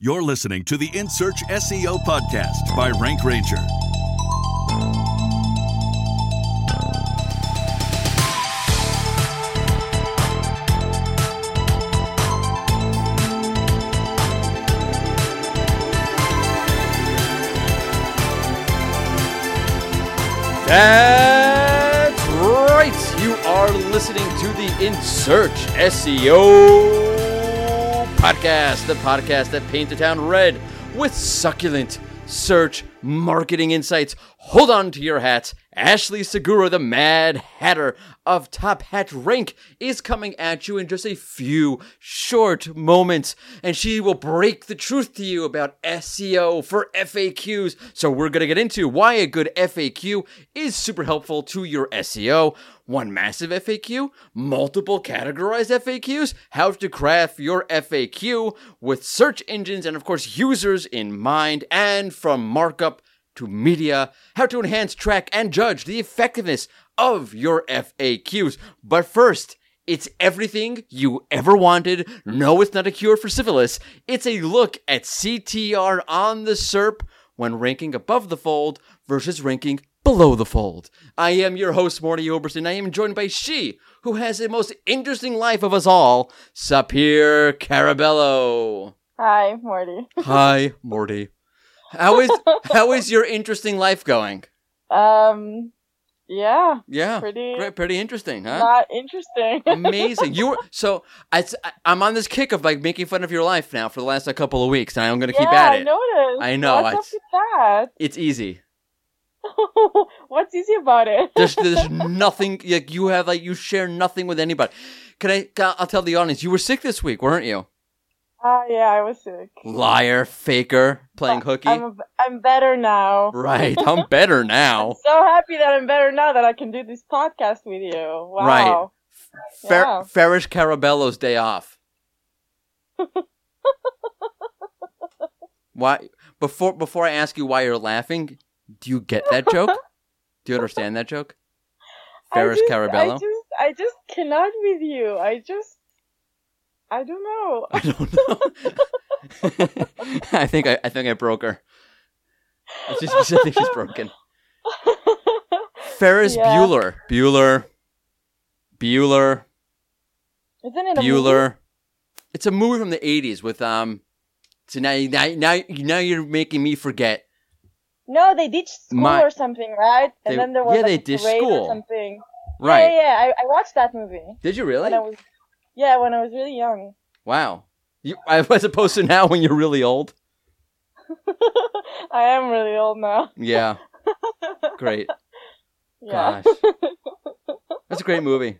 You're listening to the In Search SEO podcast by Rank Ranger. That's right. You are listening to the In Search SEO podcast, the podcast that paints a town red with succulent search marketing insights. Hold on to your hats. Ashley Segura, the Mad Hatter of Top Hat Rank, is coming at you in just a few short moments, and she will break the truth to you about SEO for FAQs. So, we're going to get into why a good FAQ is super helpful to your SEO. One massive FAQ, multiple categorized FAQs, how to craft your FAQ with search engines and, of course, users in mind, and from markup to media, how to enhance, track, and judge the effectiveness of your FAQs. But first, it's everything you ever wanted. No, it's not a cure for syphilis. It's a look at CTR on the SERP when ranking above the fold versus ranking below the fold. I am your host, Mordy Oberstein. I am joined by she who has the most interesting life of us all, Sapir Carabello. Hi, Mordy. Hi, Mordy. How is how is your interesting life going? Um, yeah, Yeah, Pretty- great, pretty interesting, huh? not interesting. Amazing. You were so I, I'm on this kick of like making fun of your life now for the last a couple of weeks, and I'm going to keep yeah, at I it. noticed. I know, What's I- up with that? It's easy. What's easy about it? There's there's nothing like you have like you share nothing with anybody. Can I? I'll tell the audience you were sick this week, weren't you? Ah, yeah, I was sick. Liar, faker, playing hooky. I'm a, I'm better now. Right, I'm better now. So happy that I'm better now that I can do this podcast with you. Wow. Right. Fer- Yeah. Ferris Carabello's day off. why? Before before I ask you why you're laughing, do you get that joke? Do you understand that joke? Ferris I just, Carabello. I just, I just cannot with you. I just, I don't know. I don't know. I think I, I think I broke her. I just I think she's broken. Ferris Yeah. Bueller. Bueller. Bueller. Isn't it a movie? Bueller. It's a movie from the eighties with um. So now, now, now, now you're making me forget. No, they ditched school My- or something, right? And They- then there was yeah, like, they ditched school. or something. Right? Yeah, yeah, yeah. I, I watched that movie Did you really? when I was, yeah, when I was really young. Wow. You, as opposed to now when you're really old. I am really old now. Yeah. Great. Yeah. Gosh. That's a great movie.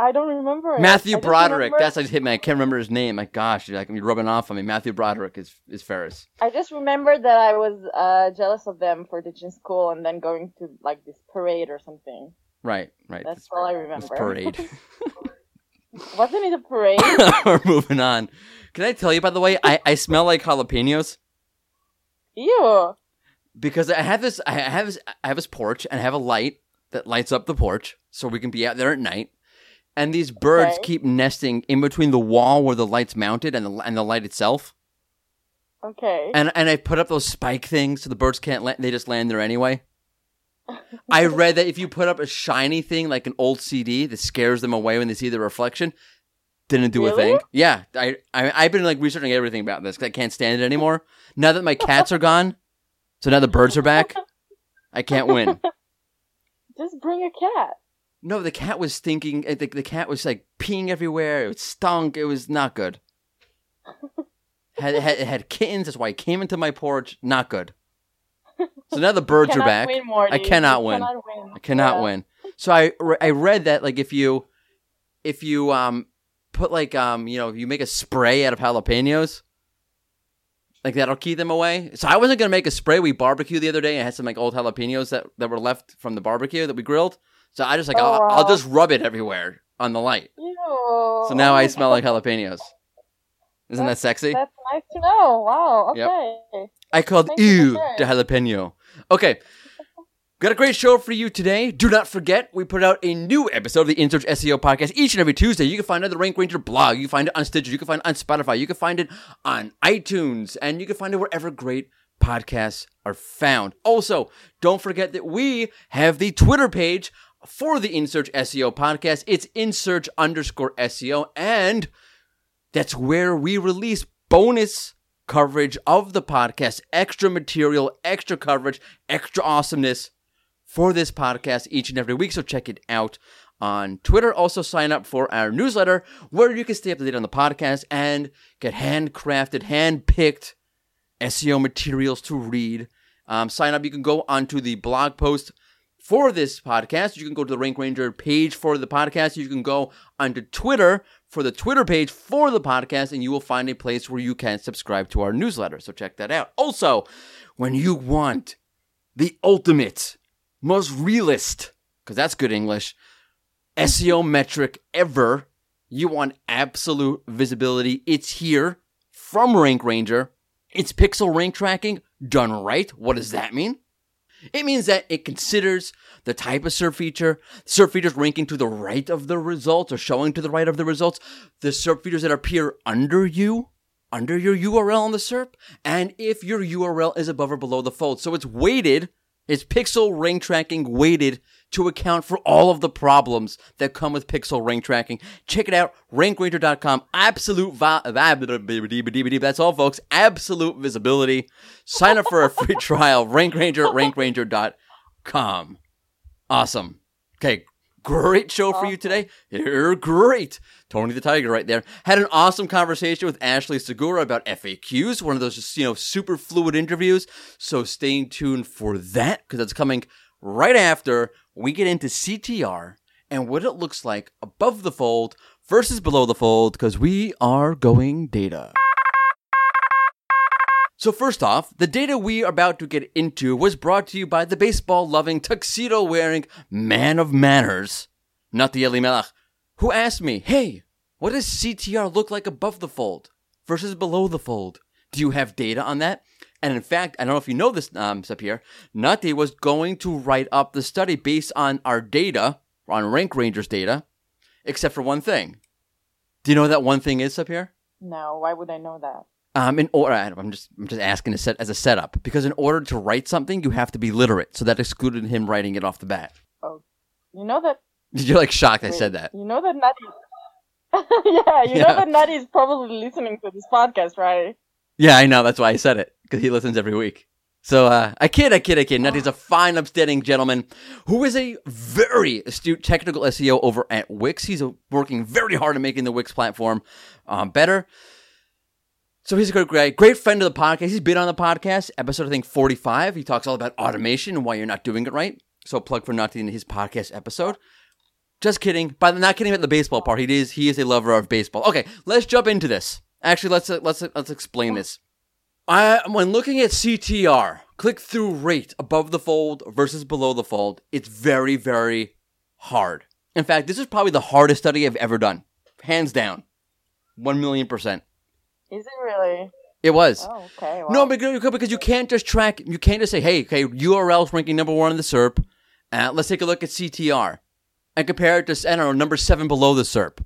I don't remember it. Matthew I Broderick. remember- That's like hit me. I can't remember his name. My gosh, you're like you're rubbing off on me. Matthew Broderick is is Ferris. I just remember that I was uh, jealous of them for ditching school and then going to like this parade or something. Right, right. That's this, all I remember. parade. Wasn't it a parade? We're moving on. Can I tell you, by the way, I, I smell like jalapenos Ew. because I have this. I have this. I have this porch and I have a light that lights up the porch so we can be out there at night. And these birds Okay. keep nesting in between the wall where the light's mounted and the and the light itself. Okay. And and I put up those spike things so the birds can't land. They just land there anyway. I read that if you put up a shiny thing like an old CD that scares them away when they see the reflection, didn't do a thing. Yeah, I, I I've been like researching everything about this because I can't stand it anymore. Now that my cats are gone, so now the birds are back. I can't win. Just bring a cat. No, the cat was stinking. uh, The, the cat was like peeing everywhere. It stunk. It was not good. Had, had it had kittens. That's why it came into my porch. Not good. So now the birds are back. Win. I cannot win. Cannot win. I cannot Yeah. win. So I I read that like if you if you um put like um you know you make a spray out of jalapenos like that'll keep them away. So I wasn't gonna make a spray. We barbecued the other day. I had some like old jalapenos that, that were left from the barbecue that we grilled. So I just like Oh, I'll, I'll just rub it everywhere on the light. Ew. So now I smell like jalapenos. Isn't that sexy? That's nice to know. Wow. Yep. Okay. I called Thank you ew the jalapeno. Okay. Got a great show for you today. Do not forget, we put out a new episode of the InSearch SEO podcast each and every Tuesday. You can find it on the Rank Ranger blog. You can find it on Stitcher. You can find it on Spotify. You can find it on iTunes. And you can find it wherever great podcasts are found. Also, don't forget that we have the Twitter page for the In Search SEO podcast. It's in search underscore SEO. And that's where we release bonus coverage of the podcast, extra material, extra coverage, extra awesomeness for this podcast each and every week. So check it out on Twitter. Also, sign up for our newsletter where you can stay up to date on the podcast and get handcrafted, hand-picked SEO materials to read. Um, sign up. You can go onto the blog post for this podcast. You can go to the Rank Ranger page for the podcast. You can go onto Twitter for the Twitter page for the podcast, and you will find a place where you can subscribe to our newsletter. So check that out. Also, when you want the ultimate most realist, because that's good English, SEO metric ever. You want absolute visibility. It's here from Rank Ranger. It's pixel rank tracking done right. What does that mean? It means that it considers the type of SERP feature, SERP features ranking to the right of the results or showing to the right of the results, the SERP features that appear under you, under your URL on the SERP, and if your URL is above or below the fold. So it's weighted it's pixel rank tracking weighted to account for all of the problems that come with pixel rank tracking? Check it out, rankranger.com. Absolute vi- That's all, folks. Absolute visibility. Sign up for a free trial. Rankranger at rankranger.com. Awesome. Okay, Great show for you today. You're great. Tony the Tiger right there. Had an awesome conversation with Ashley Segura about FAQs, one of those just, you know, super fluid interviews. So stay tuned for that because it's coming right after we get into CTR and what it looks like above the fold versus below the fold because we are going data. So, first off, the data we are about to get into was brought to you by the baseball loving, tuxedo wearing man of manners, Nati Elimelech, who asked me, Hey, what does CTR look like above the fold versus below the fold? Do you have data on that? And in fact, I don't know if you know this, um, Sapir, Nati was going to write up the study based on our data, on Rank Rangers data, except for one thing. Do you know what that one thing is, Sapir? No, why would I know that? Um, in order, I'm just I'm just asking to set as a setup because in order to write something, you have to be literate. So that excluded him writing it off the bat. Oh, you know that? You're like shocked I said that. You know that Nati. yeah, you Yeah. know that Nati is probably listening to this podcast, right? Yeah, I know. That's why I said it because he listens every week. So uh, I kid, I kid, I kid. Nati's a fine, upstanding gentleman who is a very astute technical SEO over at Wix. He's working very hard at making the Wix platform um, better. So he's a great, great, friend of the podcast. He's been on the podcast, episode I think forty five. He talks all about automation and why you're not doing it right. So plug for Nati in his podcast episode. Just kidding. By not kidding about the baseball part, he is he is a lover of baseball. Okay, let's jump into this. Actually, let's let's let's explain this. I when looking at CTR, click through rate above the fold versus below the fold, it's very very hard. In fact, this is probably the hardest study I've ever done, hands down, one million percent. Is it really? It was. Oh, okay. No, wow. because because you can't just track. You can't just say, "Hey, okay, URL's ranking number one in the SERP. Uh, let's take a look at CTR and compare it to I don't know number seven below the SERP."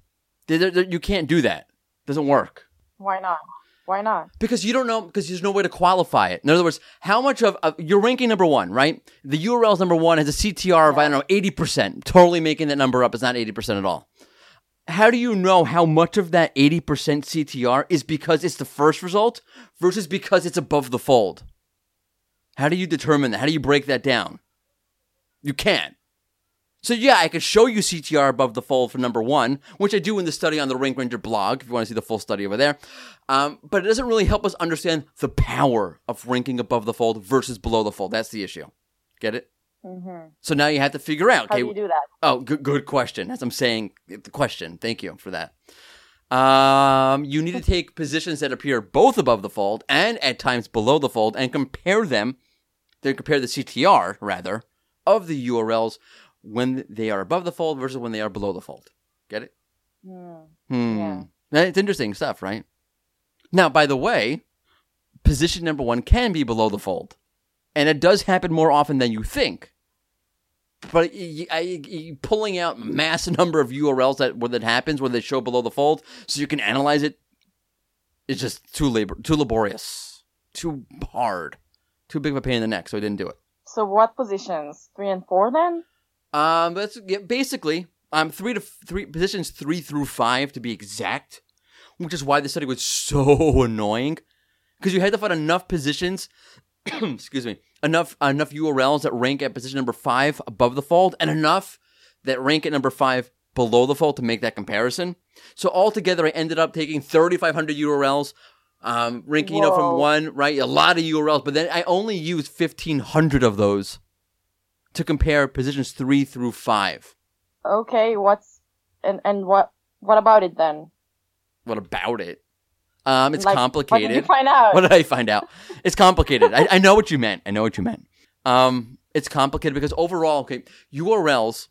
You can't do that. It Doesn't work Why not? Why not? because you don't know because there's no way to qualify it. In other words, how much of, of you're ranking number one, right? The URL's number one has a CTR of I don't know eighty percent. Totally making that number up. It's not eighty percent at all. How do you know how much of that eighty percent CTR is because it's the first result versus because it's above the fold? How do you determine that? How do you break that down? You can't. So yeah, I could show you CTR above the fold for number one, which I do in the study on the Rank Ranger blog. If you want to see the full study over there, um, but it doesn't really help us understand the power of ranking above the fold versus below the fold. That's the issue. Get it? hmm So now you have to figure out. How Okay, do you do that? Oh, good, good question. As I'm saying, the question. Thank you for that. Um, you need to take positions that appear both above the fold and at times below the fold and compare them. Then compare the CTR rather of the URLs when they are above the fold versus when they are below the fold. Get it? Hmm. Hmm. Yeah. It's interesting stuff, right? Now, by the way, position number one can be below the fold. And it does happen more often than you think. but y- y- y- pulling out mass number of URLs that where that happens where they show below the fold, so you can analyze it, is just too labor too laborious, too hard, too big of a pain in the neck. So I didn't do it. So what positions? Three and four then? Um, that's yeah, basically um three to three positions three through five to be exact, which is why the study was so annoying because you had to find enough positions. excuse me, enough enough URLs that rank at position number five above the fold, and enough that rank at number five below the fold to make that comparison. So altogether, I ended up taking 3,500 URLs, um, ranking you know from one right, a lot of URLs, but then I only used 1,500 of those to compare positions three through five. Okay, what's and and what what about it then? What about it? Um, it's Like, complicated. What did you find out? What did I find out? It's complicated. I, I know what you meant. I know what you meant. Um, it's complicated because overall, okay, URLs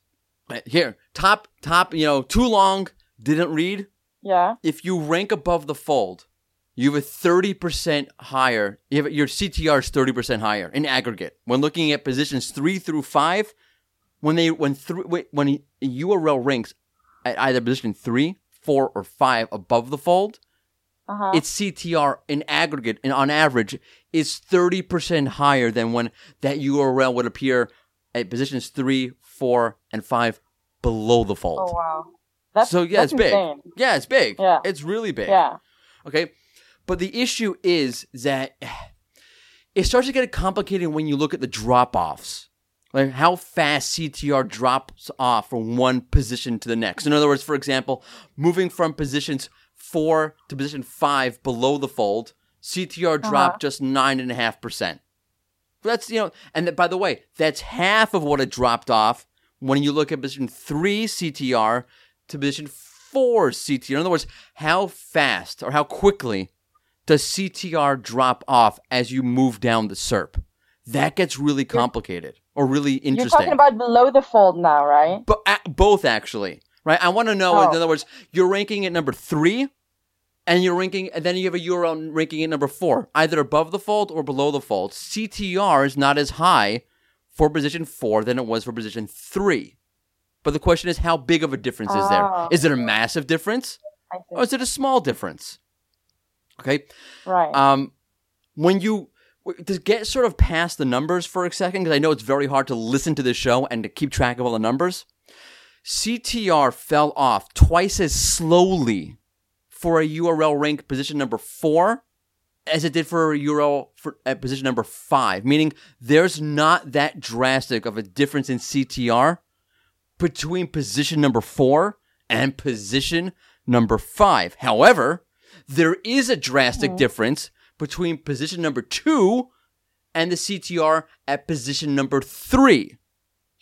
uh, here top top you know too long didn't read. yeah. If you rank above the fold, you have a thirty percent higher. You have, your CTR is thirty percent higher in aggregate when looking at positions three through five. When they when three wait, when a URL ranks at either position three, four, or five above the fold, Uh huh. its CTR in aggregate and on average is 30% higher than when that URL would appear at positions 3, 4, and 5 below the fold. Oh wow. That's so yeah, it's big. insane. Yeah, it's big. Yeah. It's really big. Yeah. Okay. But the issue is that it starts to get complicated when you look at the drop offs. Like how fast CTR drops off from one position to the next. In other words, for example, moving from positions four to position five below the fold, CTR uh-huh. dropped just nine and a half percent. That's you know, and that, by the way, that's half of what it dropped off when you look at position three CTR to position four CTR. In other words, how fast or how quickly does CTR drop off as you move down the SERP? That gets really complicated or really interesting. You're talking about below the fold now, right? But uh, both actually, right? I want to know. Oh. In other words, you're ranking at number three, and you're ranking, and then you have a URL ranking at number four, either above the fold or below the fold. CTR is not as high for position four than it was for position three. But the question is, how big of a difference is there? Oh. Is it a massive difference, I or is it a small difference? Okay. right. Um, when you to get sort of past the numbers for a second, because I know it's very hard to listen to this show and to keep track of all the numbers. CTR fell off twice as slowly for a URL rank position number four as it did for a URL for, at position number five, meaning there's not that drastic of a difference in CTR between position number four and position number five. However, there is a drastic mm-hmm. difference between position number two and the CTR at position number three.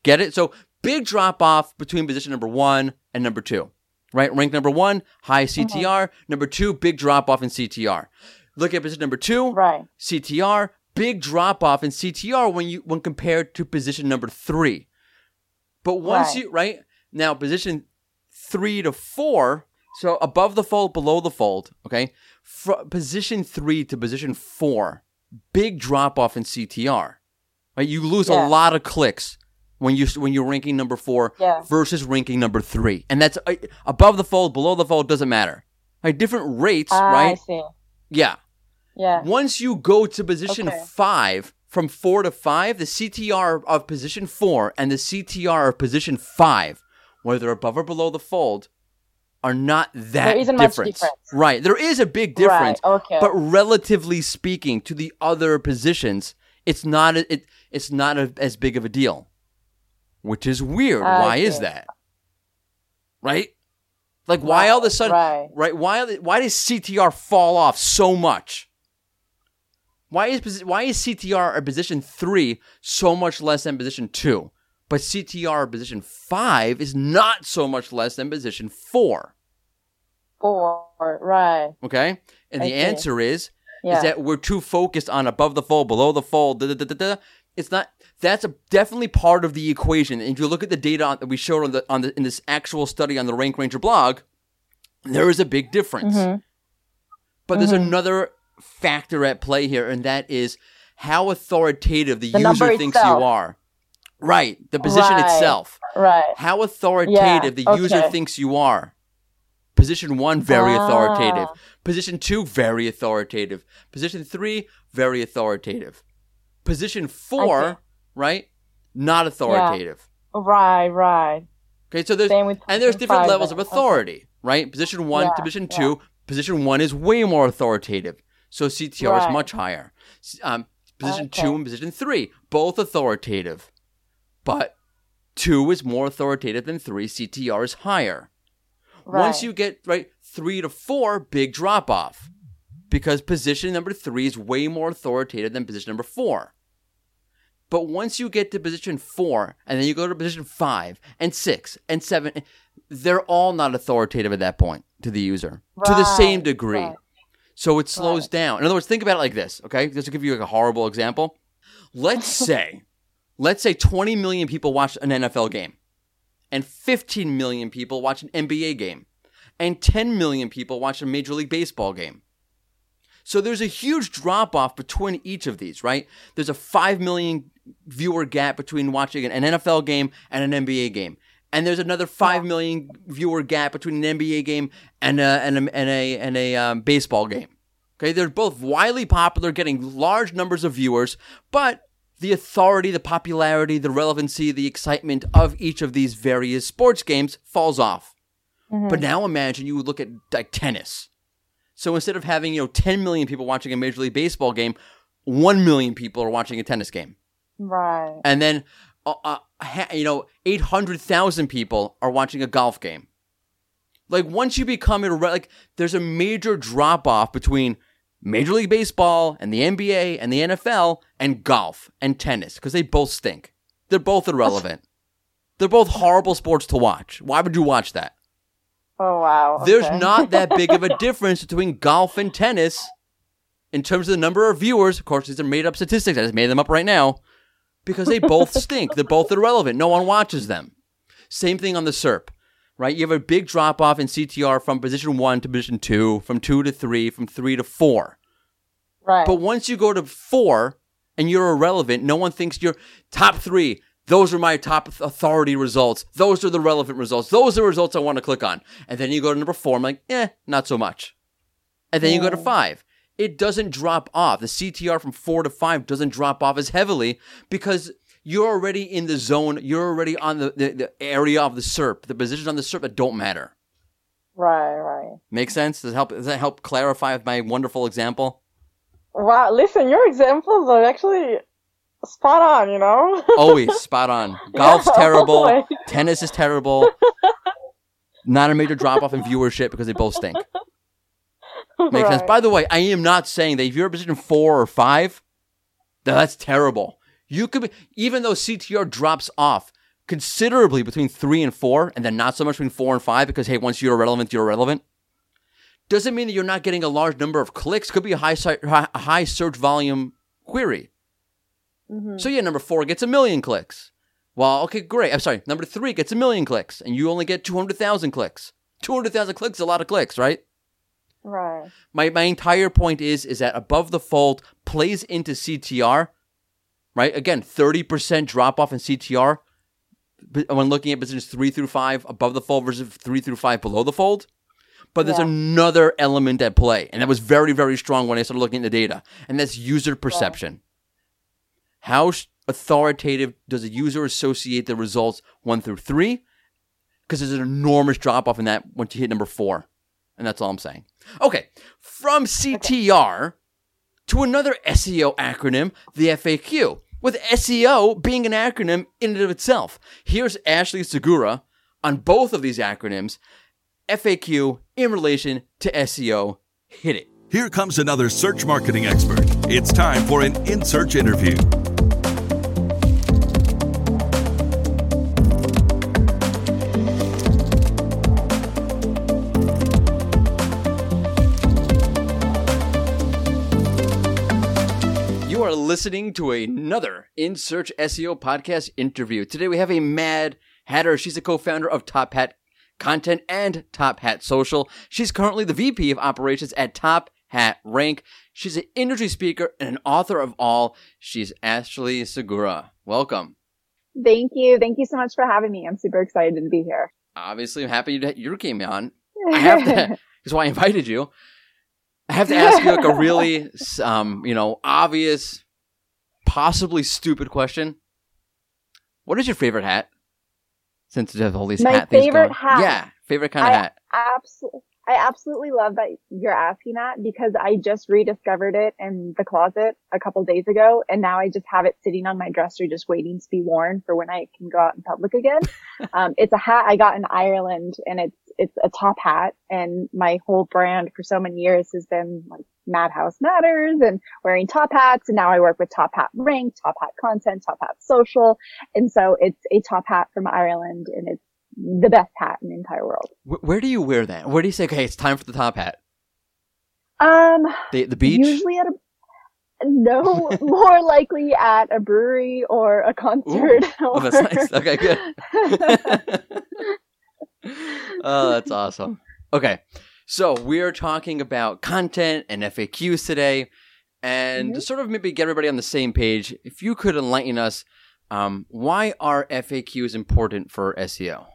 Get it? So big drop off between position number one and number two. Right? Rank number one, high mm-hmm. CTR. Number two, big drop off in CTR. Look at position number two, right. CTR, big drop off in CTR when you when compared to position number three. But once Right. you right now position three to four, so above the fold, below the fold, okay, Fr- position three to position four, big drop off in CTR. Right, you lose a lot of clicks when you when you're ranking number four Yeah. versus ranking number three, and that's uh, above the fold, below the fold doesn't matter. Right, different rates, Ah, I right? see. Yeah. Yeah. Once you go to position Okay. five, from four to five, the CTR of position four and the CTR of position five, whether above or below the fold, are not that There isn't much different. difference. Right. There is a big difference. Right. Okay. But relatively speaking to the other positions, it's not a, it, it's not a, as big of a deal. Which is weird. I why is that? Right? Like why all of a sudden Right. right? Why why does CTR fall off so much? Why is why is CTR at position three so much less than position two, but CTR position five is not so much less than position four? Four. Right. Okay, and I the see. answer is Yeah. is that we're too focused on above the fold, below the fold. Da, da, da, da, da. It's not. That's a, definitely part of the equation. And if you look at the data on, that we showed on the on the in this actual study on the Rank Ranger blog, there is a big difference. Mhm. But there's Mhm. another factor at play here, and that is how authoritative the, The user thinks itself. you are. Right, the position Right. itself. Right. How authoritative the Yeah, user thinks you are. Position one, very Ah. authoritative. Position two, very authoritative. Position three, very authoritative. Position four, Okay. right? Not authoritative. Right. Right. Okay, so there's and there's different levels of then. Okay. authority, right? Position one Yeah, to position yeah. two. Position one is way more authoritative, so CTR is much higher. Um, position Okay. two and position three, both authoritative, but two is more authoritative than three. CTR is higher. Once you get right three to four, big drop off, because position number three is way more authoritative than position number four. But once you get to position four, and then you go to position five and six and seven, they're all not authoritative at that point to the user to the same degree. right. So it slows Right. down. In other words, think about it like this, okay? Just to give you like a horrible example. Let's say, let's say 20 million people watch an NFL game, and 15 million people watch an NBA game, and 10 million people watch a Major League Baseball game. So there's a huge drop off between each of these, right? There's a 5 million viewer gap between watching an NFL game and an NBA game. And there's another five million viewer gap between an NBA game and a, and a, and a, and a um, baseball game. Okay, they're both widely popular, getting large numbers of viewers, but the authority, the popularity, the relevancy, the excitement of each of these various sports games falls off. But now imagine you would look at like tennis. So instead of having, you know, 10 million people watching a Major League Baseball game, 1 million people are watching a tennis game. Right. And then, uh, uh, ha- you know, 800,000 people are watching a golf game. Like, once you become, a, like, there's a major drop off between Major League Baseball and the NBA and the NFL and golf and tennis because they both stink. They're both irrelevant. They're both horrible sports to watch. Why would you watch that? Oh wow. There's not that big of a difference between golf and tennis in terms of the number of viewers. Of course, these are made up statistics. I just made them up right now because they both stink. They're both irrelevant. No one watches them. Same thing on the SERP, right? You have a big drop off in CTR from position one to position two, from two to three, from three to four. right. But once you go to four and you're irrelevant, no one thinks you're top three. Those are my top authority results. Those are the relevant results. Those are the results I want to click on. And then you go to number four. I'm like, eh, not so much. And then you go to five. It doesn't drop off. The CTR from four to five doesn't drop off as heavily because you're already in the zone. You're already on the, the, the area of the SERP, the positions on the SERP that don't matter. right. Right. Makes sense? Does, help, does that help clarify with my wonderful example? Wow. Listen, your examples are actually spot on. You know. Always spot on. Golf's Yeah, terrible. always. Tennis is terrible. Not a major drop off in viewership because they both stink. Makes sense. By the way, I am not saying that if you're a position four or five, that that's terrible. You could be, even though CTR drops off considerably between three and four, and then not so much between four and five because hey, once you're relevant, you're relevant. Doesn't mean that you're not getting a large number of clicks. Could be a high high search volume query. Mhm. So yeah, number four gets a million clicks. Well, okay, great. I'm sorry. Number three gets a million clicks, and you only get two hundred thousand clicks. Two hundred thousand clicks is a lot of clicks, right? Right. My my entire point is is that above the fold plays into CTR, right? Again, thirty percent drop off in CTR when looking at positions three through five above the fold versus three through five below the fold. But there's Yeah. another element at play, and that was very very strong when I started looking at the data, and that's user perception. How authoritative does a user associate the results one through three? Because there's an enormous drop off in that once you hit number four. And that's all I'm saying. Okay, from CTR to another SEO acronym, the FAQ, with SEO being an acronym in and of itself. Here's Ashley Segura on both of these acronyms, FAQ in relation to SEO. Hit it. Here comes another search marketing expert. It's time for an in search interview. Are listening to another In Search SEO podcast interview. Today we have a Mad Hatter. She's a co-founder of Top Hat Content and Top Hat Social. She's currently the VP of Operations at Top Hat Rank. She's an industry speaker and an author of all. She's Ashley Segura. Welcome. Thank you. Thank you so much for having me. I'm super excited to be here. Obviously, I'm happy that you came on. I have to, that's why I invited you. I have to ask you like a really, um, you know, obvious, possibly stupid question. What is your favorite hat? Since you have all these My hat things favorite going. hat? Yeah, favorite kind of I hat. absolutely. I absolutely love that you're asking that because I just rediscovered it in the closet a couple days ago and now I just have it sitting on my dresser just waiting to be worn for when I can go out in public again. um, it's a hat I got in Ireland and it's, it's a top hat and my whole brand for so many years has been like Madhouse Matters and wearing top hats. And now I work with Top Hat Rank, Top Hat Content, Top Hat Social. And so it's a top hat from Ireland and it's the best hat in the entire world. Wh- Where do you wear that? Where do you say, okay, it's time for the top hat? Um, The the beach. Usually at a no, more likely at a brewery or a concert. Oh, or... that's nice. Okay, good. oh, that's awesome. Okay, so we're talking about content and FAQs today, and to Mhm. sort of maybe get everybody on the same page, if you could enlighten us, um, why are FAQs important for SEO?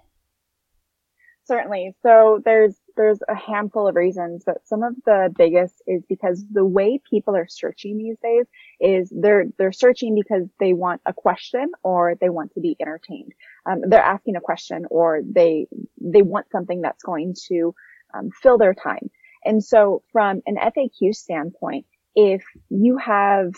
Certainly. So there's there's a handful of reasons, but some of the biggest is because the way people are searching these days is they're they're searching because they want a question or they want to be entertained. Um, they're asking a question or they they want something that's going to um, fill their time. And so from an FAQ standpoint, if you have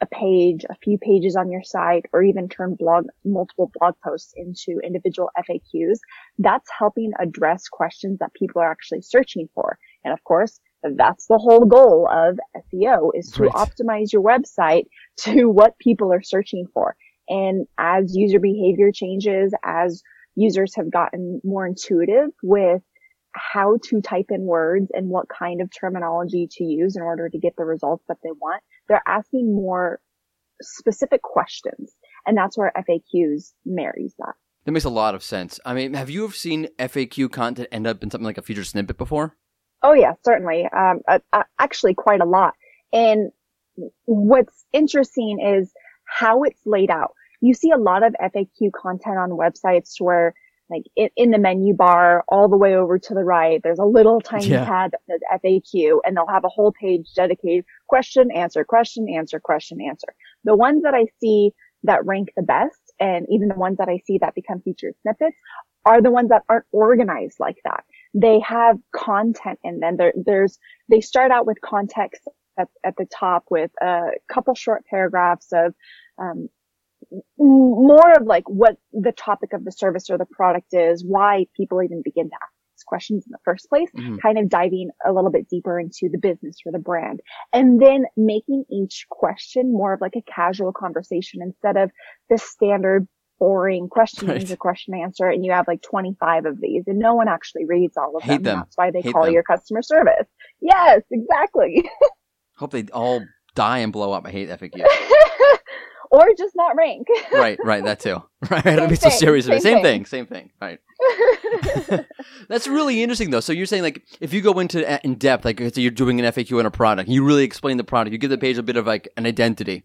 a page, a few pages on your site, or even turn blog, multiple blog posts into individual FAQs, that's helping address questions that people are actually searching for. And of course, that's the whole goal of SEO is to Right. optimize your website to what people are searching for. And as user behavior changes, as users have gotten more intuitive with how to type in words and what kind of terminology to use in order to get the results that they want, they're asking more specific questions. And that's where FAQs marries that. That makes a lot of sense. I mean, have you ever seen FAQ content end up in something like a featured snippet before? Oh yeah, certainly. Um, uh, uh, actually quite a lot. And what's interesting is how it's laid out. You see a lot of FAQ content on websites where like in, in the menu bar all the way over to the right, there's a little tiny Yeah. tab that says FAQ and they'll have a whole page dedicated question, answer, question, answer, question, answer. The ones that I see that rank the best and even the ones that I see that become featured snippets are the ones that aren't organized like that. They have content in them. There, there's, they start out with context at, at the top with a couple short paragraphs of, um, more of like what the topic of the service or the product is, why people even begin to ask these questions in the first place, Mhm. kind of diving a little bit deeper into the business or the brand and then making each question more of like a casual conversation instead of the standard boring question Right. answer question answer and you have like 25 of these and no one actually reads all of them. them. That's why they Hate call them. your customer service. Yes, exactly. Hope they all die and blow up. I hate FAQs. or just not rank. right, right, that too. Right, I don't be so Same serious about same Same thing. thing, same thing. Right. That's really interesting though. So you're saying like if you go into uh, in depth, like so you're doing an FAQ on a product, you really explain the product, you give the page a bit of like an identity.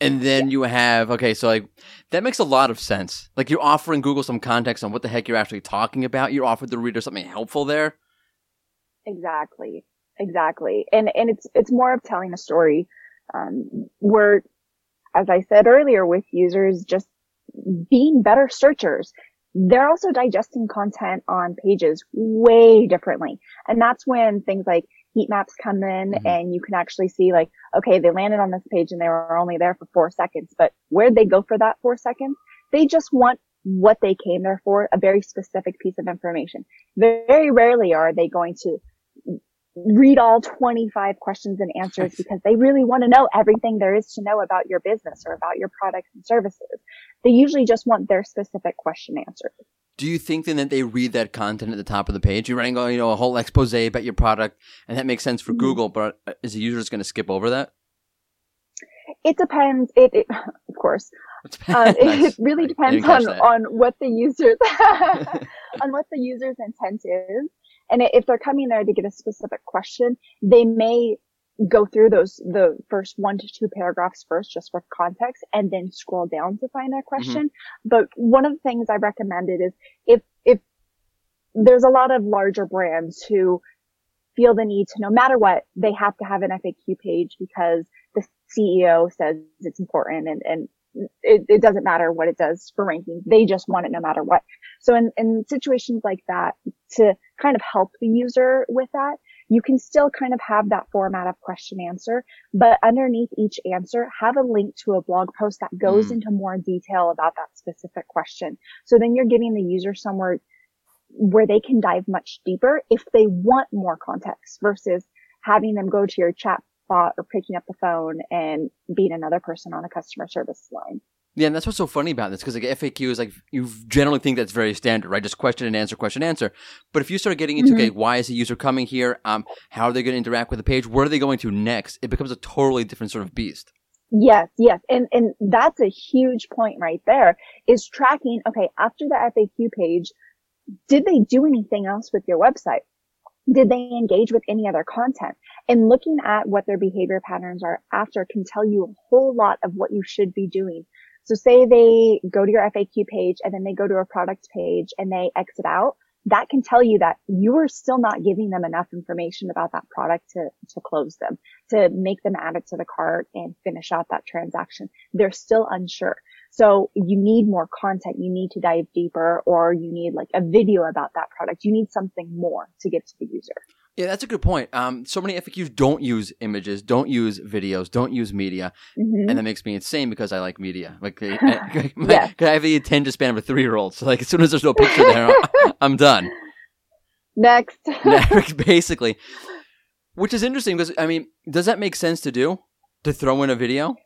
And then you have okay, so like that makes a lot of sense. Like you're offering Google some context on what the heck you're actually talking about. You're offering the reader something helpful there. Exactly. Exactly. And, and it's, it's more of telling a story. Um, we're, as I said earlier, with users just being better searchers. They're also digesting content on pages way differently. And that's when things like heat maps come in Mhm. and you can actually see like, okay, they landed on this page and they were only there for four seconds, but where'd they go for that four seconds? They just want what they came there for, a very specific piece of information. Very rarely are they going to read all 25 questions and answers because they really want to know everything there is to know about your business or about your products and services. They usually just want their specific question answered. Do you think then that they read that content at the top of the page? You're writing, oh, you know, a whole expose about your product, and that makes sense for Mhm. Google, but uh, is the user just going to skip over that? It depends. It, it of course, uh, it, Nice. really depends on, that. on what the users, on what the user's intent is. And if they're coming there to get a specific question, they may go through those, the first one to two paragraphs first, just for context, and then scroll down to find that question. Mm-hmm. But one of the things I recommended is if, if there's a lot of larger brands who feel the need to, no matter what, they have to have an FAQ page because the CEO says it's important and, and it, it, doesn't matter what it does for ranking. They just want it no matter what. So in, in situations like that, to kind of help the user with that, you can still kind of have that format of question answer, but underneath each answer, have a link to a blog post that goes mm. into more detail about that specific question. So then you're giving the user somewhere where they can dive much deeper if they want more context versus having them go to your chat bot or picking up the phone and being another person on a customer service line. Yeah, and that's what's so funny about this because like FAQ is like you generally think that's very standard, right? Just question and answer, question and answer. But if you start getting into mm-hmm. okay, why is the user coming here? Um, how are they going to interact with the page? Where are they going to next? It becomes a totally different sort of beast. Yes, yes, and and that's a huge point right there. Is tracking okay after the FAQ page? Did they do anything else with your website? Did they engage with any other content? And looking at what their behavior patterns are after can tell you a whole lot of what you should be doing. So say they go to your FAQ page and then they go to a product page and they exit out. That can tell you that you are still not giving them enough information about that product to, to close them, to make them add it to the cart and finish out that transaction. They're still unsure. So you need more content. You need to dive deeper or you need like a video about that product. You need something more to give to the user. Yeah, that's a good point. Um, so many FAQs don't use images, don't use videos, don't use media, mm-hmm. and that makes me insane because I like media. Like, I, yeah. I have the attention span of a three-year-old, so like as soon as there's no picture there, I'm done. Next. Basically, which is interesting because I mean, does that make sense to do? To throw in a video,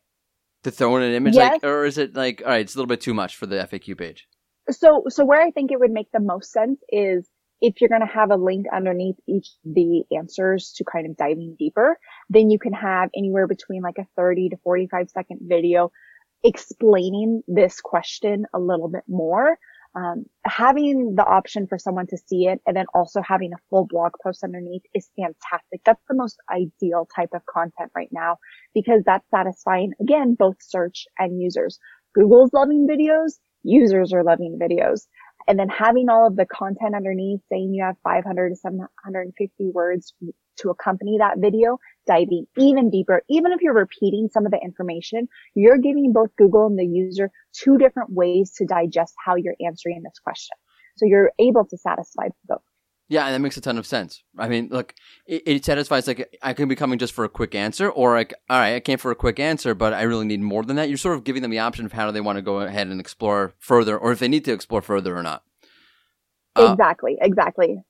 to throw in an image, yes. like, or is it like, all right, it's a little bit too much for the FAQ page? So, so where I think it would make the most sense is if you're going to have a link underneath each of the answers to kind of diving deeper, then you can have anywhere between like a 30 to 45 second video explaining this question a little bit more. Um, having the option for someone to see it and then also having a full blog post underneath is fantastic. That's the most ideal type of content right now because that's satisfying again, both search and users. Google's loving videos. Users are loving videos and then having all of the content underneath saying you have 500 to 750 words to accompany that video, diving even deeper. Even if you're repeating some of the information, you're giving both Google and the user two different ways to digest how you're answering this question. So you're able to satisfy both. Yeah, and that makes a ton of sense. I mean, look, it, it, satisfies like I can be coming just for a quick answer, or like, all right, I came for a quick answer, but I really need more than that. You're sort of giving them the option of how do they want to go ahead and explore further, or if they need to explore further or not. Uh, exactly, exactly.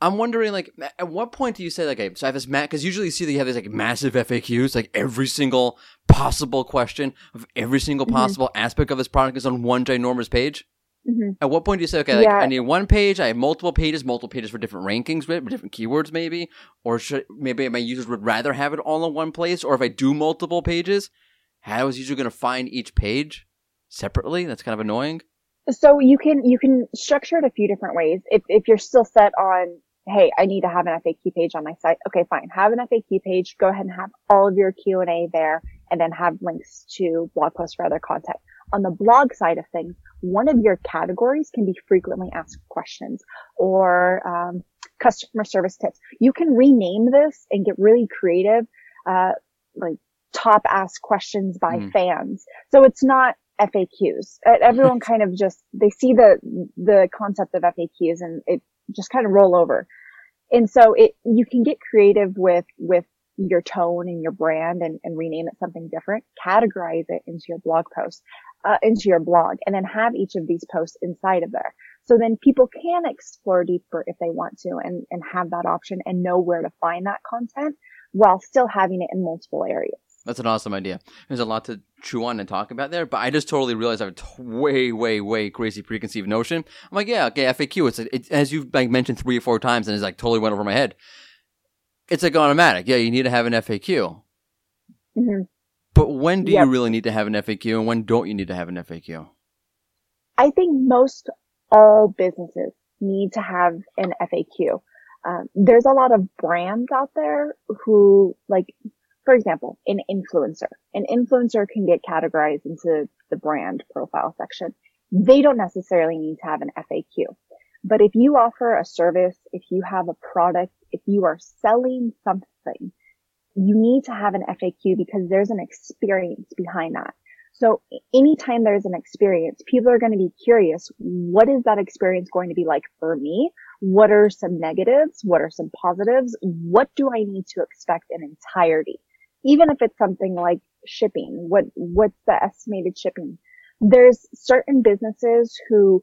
I'm wondering, like, at what point do you say, like, okay, so I have this mat? Because usually you see that you have these like massive FAQs, like every single possible question of every single mm-hmm. possible mm-hmm. aspect of this product is on one ginormous page. Mm-hmm. At what point do you say, okay, like, yeah. I need one page, I have multiple pages, multiple pages for different rankings, with different keywords, maybe, or should maybe my users would rather have it all in one place, or if I do multiple pages, how is user going to find each page separately? That's kind of annoying. So you can you can structure it a few different ways. If if you're still set on, hey, I need to have an FAQ page on my site. Okay, fine. Have an FAQ page. Go ahead and have all of your Q and A there, and then have links to blog posts for other content on the blog side of things, one of your categories can be frequently asked questions or um, customer service tips. You can rename this and get really creative, uh, like top asked questions by mm. fans. So it's not FAQs. Everyone kind of just they see the the concept of FAQs and it just kind of roll over. And so it you can get creative with with your tone and your brand and, and rename it something different, categorize it into your blog post, uh, into your blog, and then have each of these posts inside of there. So then people can explore deeper if they want to and, and have that option and know where to find that content while still having it in multiple areas. That's an awesome idea. There's a lot to chew on and talk about there, but I just totally realized I have a t- way, way, way crazy preconceived notion. I'm like, yeah, okay, FAQ. It's, it, as you've like mentioned three or four times, and it's like totally went over my head it's like automatic. Yeah, you need to have an FAQ. Mm-hmm. But when do yep. you really need to have an FAQ and when don't you need to have an FAQ? I think most all businesses need to have an FAQ. Um, there's a lot of brands out there who like for example, an influencer. An influencer can get categorized into the brand profile section. They don't necessarily need to have an FAQ. But if you offer a service, if you have a product, if you are selling something, you need to have an FAQ because there's an experience behind that. So anytime there's an experience, people are going to be curious. What is that experience going to be like for me? What are some negatives? What are some positives? What do I need to expect in entirety? Even if it's something like shipping, what, what's the estimated shipping? There's certain businesses who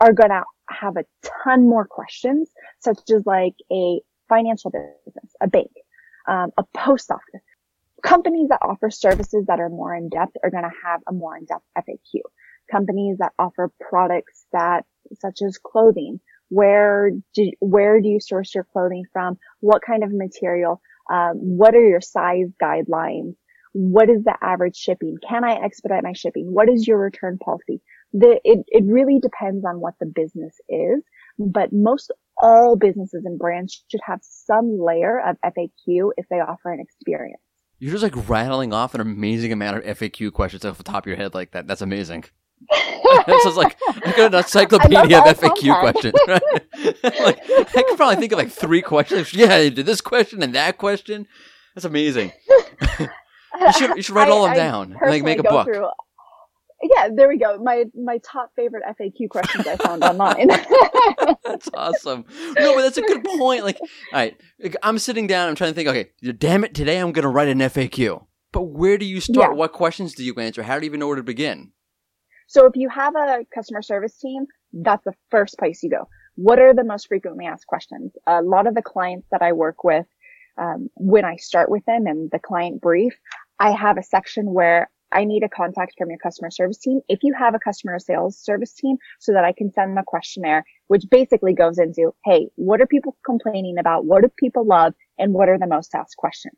are going to have a ton more questions, such as like a financial business, a bank, um, a post office. Companies that offer services that are more in depth are going to have a more in depth FAQ. Companies that offer products that, such as clothing, where do, where do you source your clothing from? What kind of material? Um, what are your size guidelines? What is the average shipping? Can I expedite my shipping? What is your return policy? The, it, it really depends on what the business is, but most all businesses and brands should have some layer of FAQ if they offer an experience. You're just like rattling off an amazing amount of FAQ questions off the top of your head like that. That's amazing. this is like I got an encyclopedia of FAQ questions. Right? like, I could probably think of like three questions. Yeah, I did this question and that question. That's amazing. you should you should write all of them down and like make a book. Through, yeah, there we go. My my top favorite FAQ questions I found online. that's awesome. No, but that's a good point. Like, all right, I'm sitting down. I'm trying to think. Okay, damn it, today I'm going to write an FAQ. But where do you start? Yeah. What questions do you answer? How do you even know where to begin? So if you have a customer service team, that's the first place you go. What are the most frequently asked questions? A lot of the clients that I work with, um, when I start with them and the client brief, I have a section where I need a contact from your customer service team. If you have a customer sales service team so that I can send them a questionnaire, which basically goes into, Hey, what are people complaining about? What do people love? And what are the most asked questions?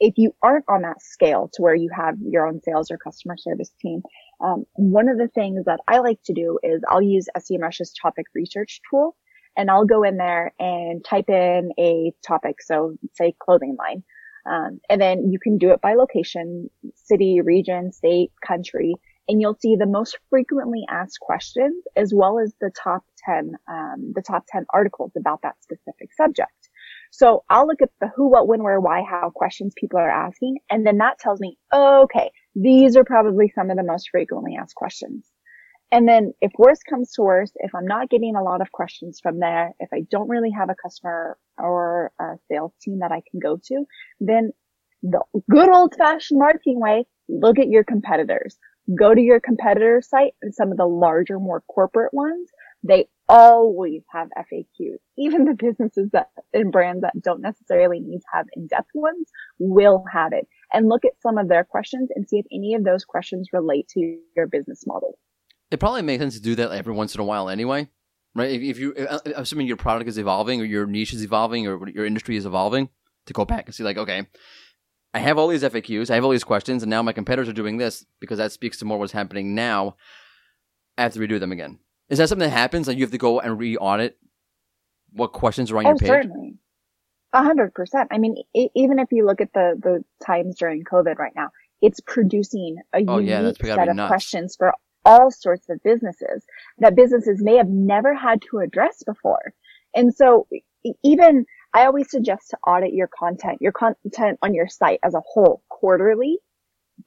If you aren't on that scale to where you have your own sales or customer service team, um, one of the things that I like to do is I'll use SEMrush's topic research tool and I'll go in there and type in a topic. So say clothing line. Um, and then you can do it by location, city, region, state, country, and you'll see the most frequently asked questions as well as the top 10, um, the top 10 articles about that specific subject. So I'll look at the who, what, when, where, why, how questions people are asking. And then that tells me, okay, these are probably some of the most frequently asked questions. And then if worst comes to worst, if I'm not getting a lot of questions from there, if I don't really have a customer or a sales team that I can go to, then the good old fashioned marketing way, look at your competitors. Go to your competitor site and some of the larger, more corporate ones. They always have FAQs. Even the businesses that and brands that don't necessarily need to have in-depth ones will have it. And look at some of their questions and see if any of those questions relate to your business model. It probably makes sense to do that every once in a while anyway, right? If, if you, uh, assuming your product is evolving or your niche is evolving or your industry is evolving, to go back and see like, okay, I have all these FAQs, I have all these questions, and now my competitors are doing this because that speaks to more what's happening now. I have to redo them again. Is that something that happens? Like you have to go and re-audit what questions are on oh, your page? Certainly. A hundred percent. I mean, even if you look at the, the times during COVID right now, it's producing a oh, unique yeah, set of nuts. questions for all sorts of businesses that businesses may have never had to address before. And so even I always suggest to audit your content, your content on your site as a whole quarterly.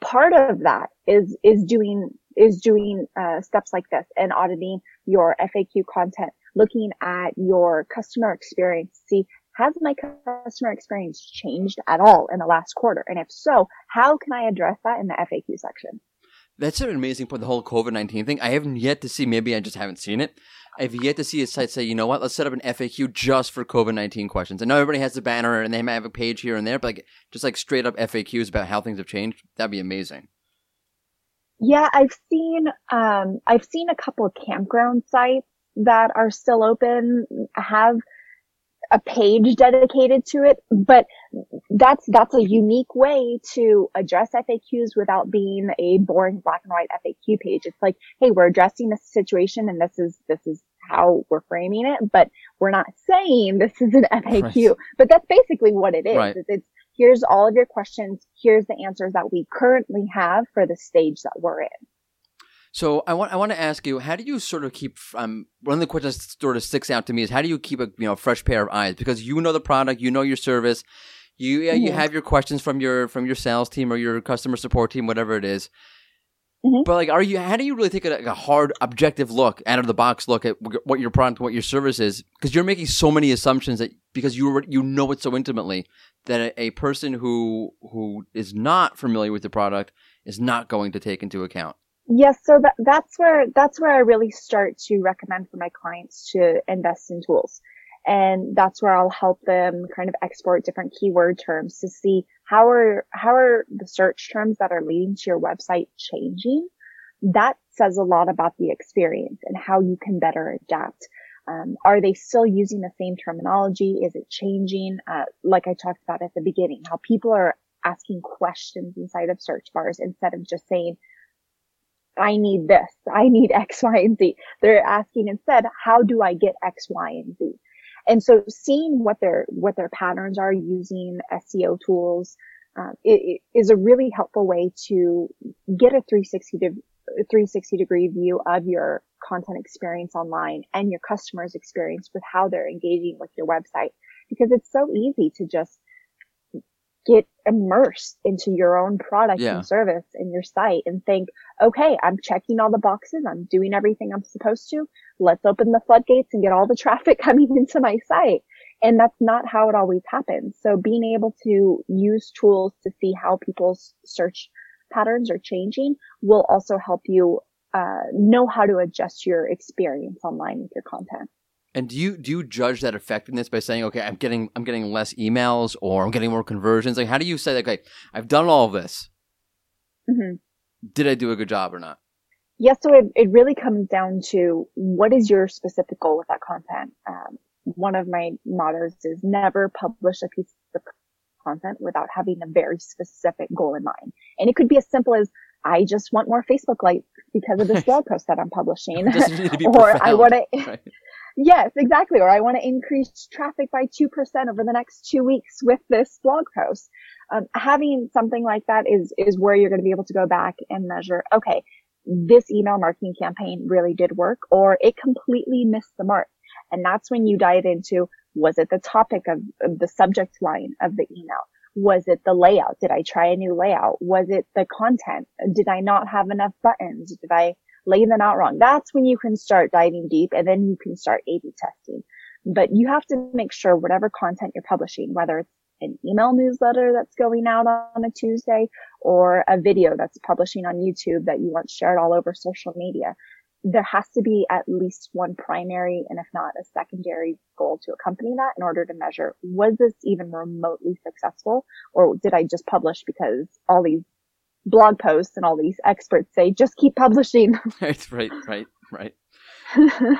Part of that is, is doing, is doing, uh, steps like this and auditing your FAQ content, looking at your customer experience, see has my customer experience changed at all in the last quarter? And if so, how can I address that in the FAQ section? That's an amazing point. The whole COVID nineteen thing. I haven't yet to see. Maybe I just haven't seen it. I've yet to see a site say, you know what, let's set up an FAQ just for COVID nineteen questions. I know everybody has a banner and they might have a page here and there, but like just like straight up FAQs about how things have changed. That'd be amazing. Yeah, I've seen um, I've seen a couple of campground sites that are still open have a page dedicated to it, but that's, that's a unique way to address FAQs without being a boring black and white FAQ page. It's like, Hey, we're addressing this situation and this is, this is how we're framing it, but we're not saying this is an FAQ, right. but that's basically what it is. Right. It's, it's, here's all of your questions. Here's the answers that we currently have for the stage that we're in. So I want I want to ask you, how do you sort of keep? Um, one of the questions that sort of sticks out to me is how do you keep a you know fresh pair of eyes because you know the product, you know your service, you yeah, you Mhm. have your questions from your from your sales team or your customer support team, whatever it is. Mhm. But like, are you? How do you really take a, like, a hard, objective look, out of the box look at what your product, what your service is? Because you're making so many assumptions that because you you know it so intimately that a, a person who who is not familiar with the product is not going to take into account. Yes, so that, that's where that's where I really start to recommend for my clients to invest in tools. And that's where I'll help them kind of export different keyword terms to see how are how are the search terms that are leading to your website changing. That says a lot about the experience and how you can better adapt. Um, are they still using the same terminology? Is it changing? Uh, like I talked about at the beginning, how people are asking questions inside of search bars instead of just saying, I need this. I need X, Y, and Z. They're asking instead, how do I get X, Y, and Z? And so seeing what their, what their patterns are using SEO tools, um, it, it is a really helpful way to get a 360 de- 360 degree view of your content experience online and your customers experience with how they're engaging with your website. Because it's so easy to just get immersed into your own product Yeah. and service and your site and think, okay, I'm checking all the boxes. I'm doing everything I'm supposed to. Let's open the floodgates and get all the traffic coming into my site. And that's not how it always happens. So being able to use tools to see how people's search patterns are changing will also help you uh, know how to adjust your experience online with your content. And do you do you judge that effectiveness by saying, okay, I'm getting I'm getting less emails or I'm getting more conversions? Like, how do you say, like, okay, I've done all of this. hmm Did I do a good job or not? Yes, so it, it really comes down to what is your specific goal with that content. Um, one of my mottos is never publish a piece of content without having a very specific goal in mind. And it could be as simple as I just want more Facebook likes because of this blog post that I'm publishing. It doesn't need to be or I want to, right? Yes, exactly. Or I want to increase traffic by 2% over the next two weeks with this blog post. Um, having something like that is, is where you're going to be able to go back and measure, okay, this email marketing campaign really did work or it completely missed the mark. And that's when you dive into, was it the topic of, of the subject line of the email? Was it the layout? Did I try a new layout? Was it the content? Did I not have enough buttons? Did I lay them out wrong? That's when you can start diving deep and then you can start A-B testing. But you have to make sure whatever content you're publishing, whether it's an email newsletter that's going out on a Tuesday or a video that's publishing on YouTube that you want shared all over social media, there has to be at least one primary and if not a secondary goal to accompany that in order to measure was this even remotely successful or did I just publish because all these blog posts and all these experts say just keep publishing. right, right, right, right.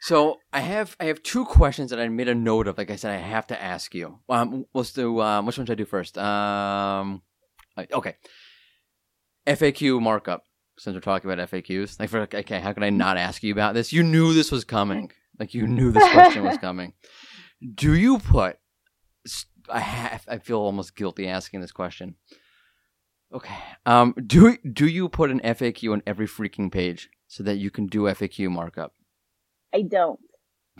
So I have I have two questions that I made a note of. Like I said, I have to ask you. Um, let's do um, which one should I do first? Um, okay, FAQ markup. Since we're talking about FAQs, like for okay, how can I not ask you about this? You knew this was coming. Like you knew this question was coming. Do you put? I have. I feel almost guilty asking this question. Okay. Um. Do do you put an FAQ on every freaking page so that you can do FAQ markup? I don't.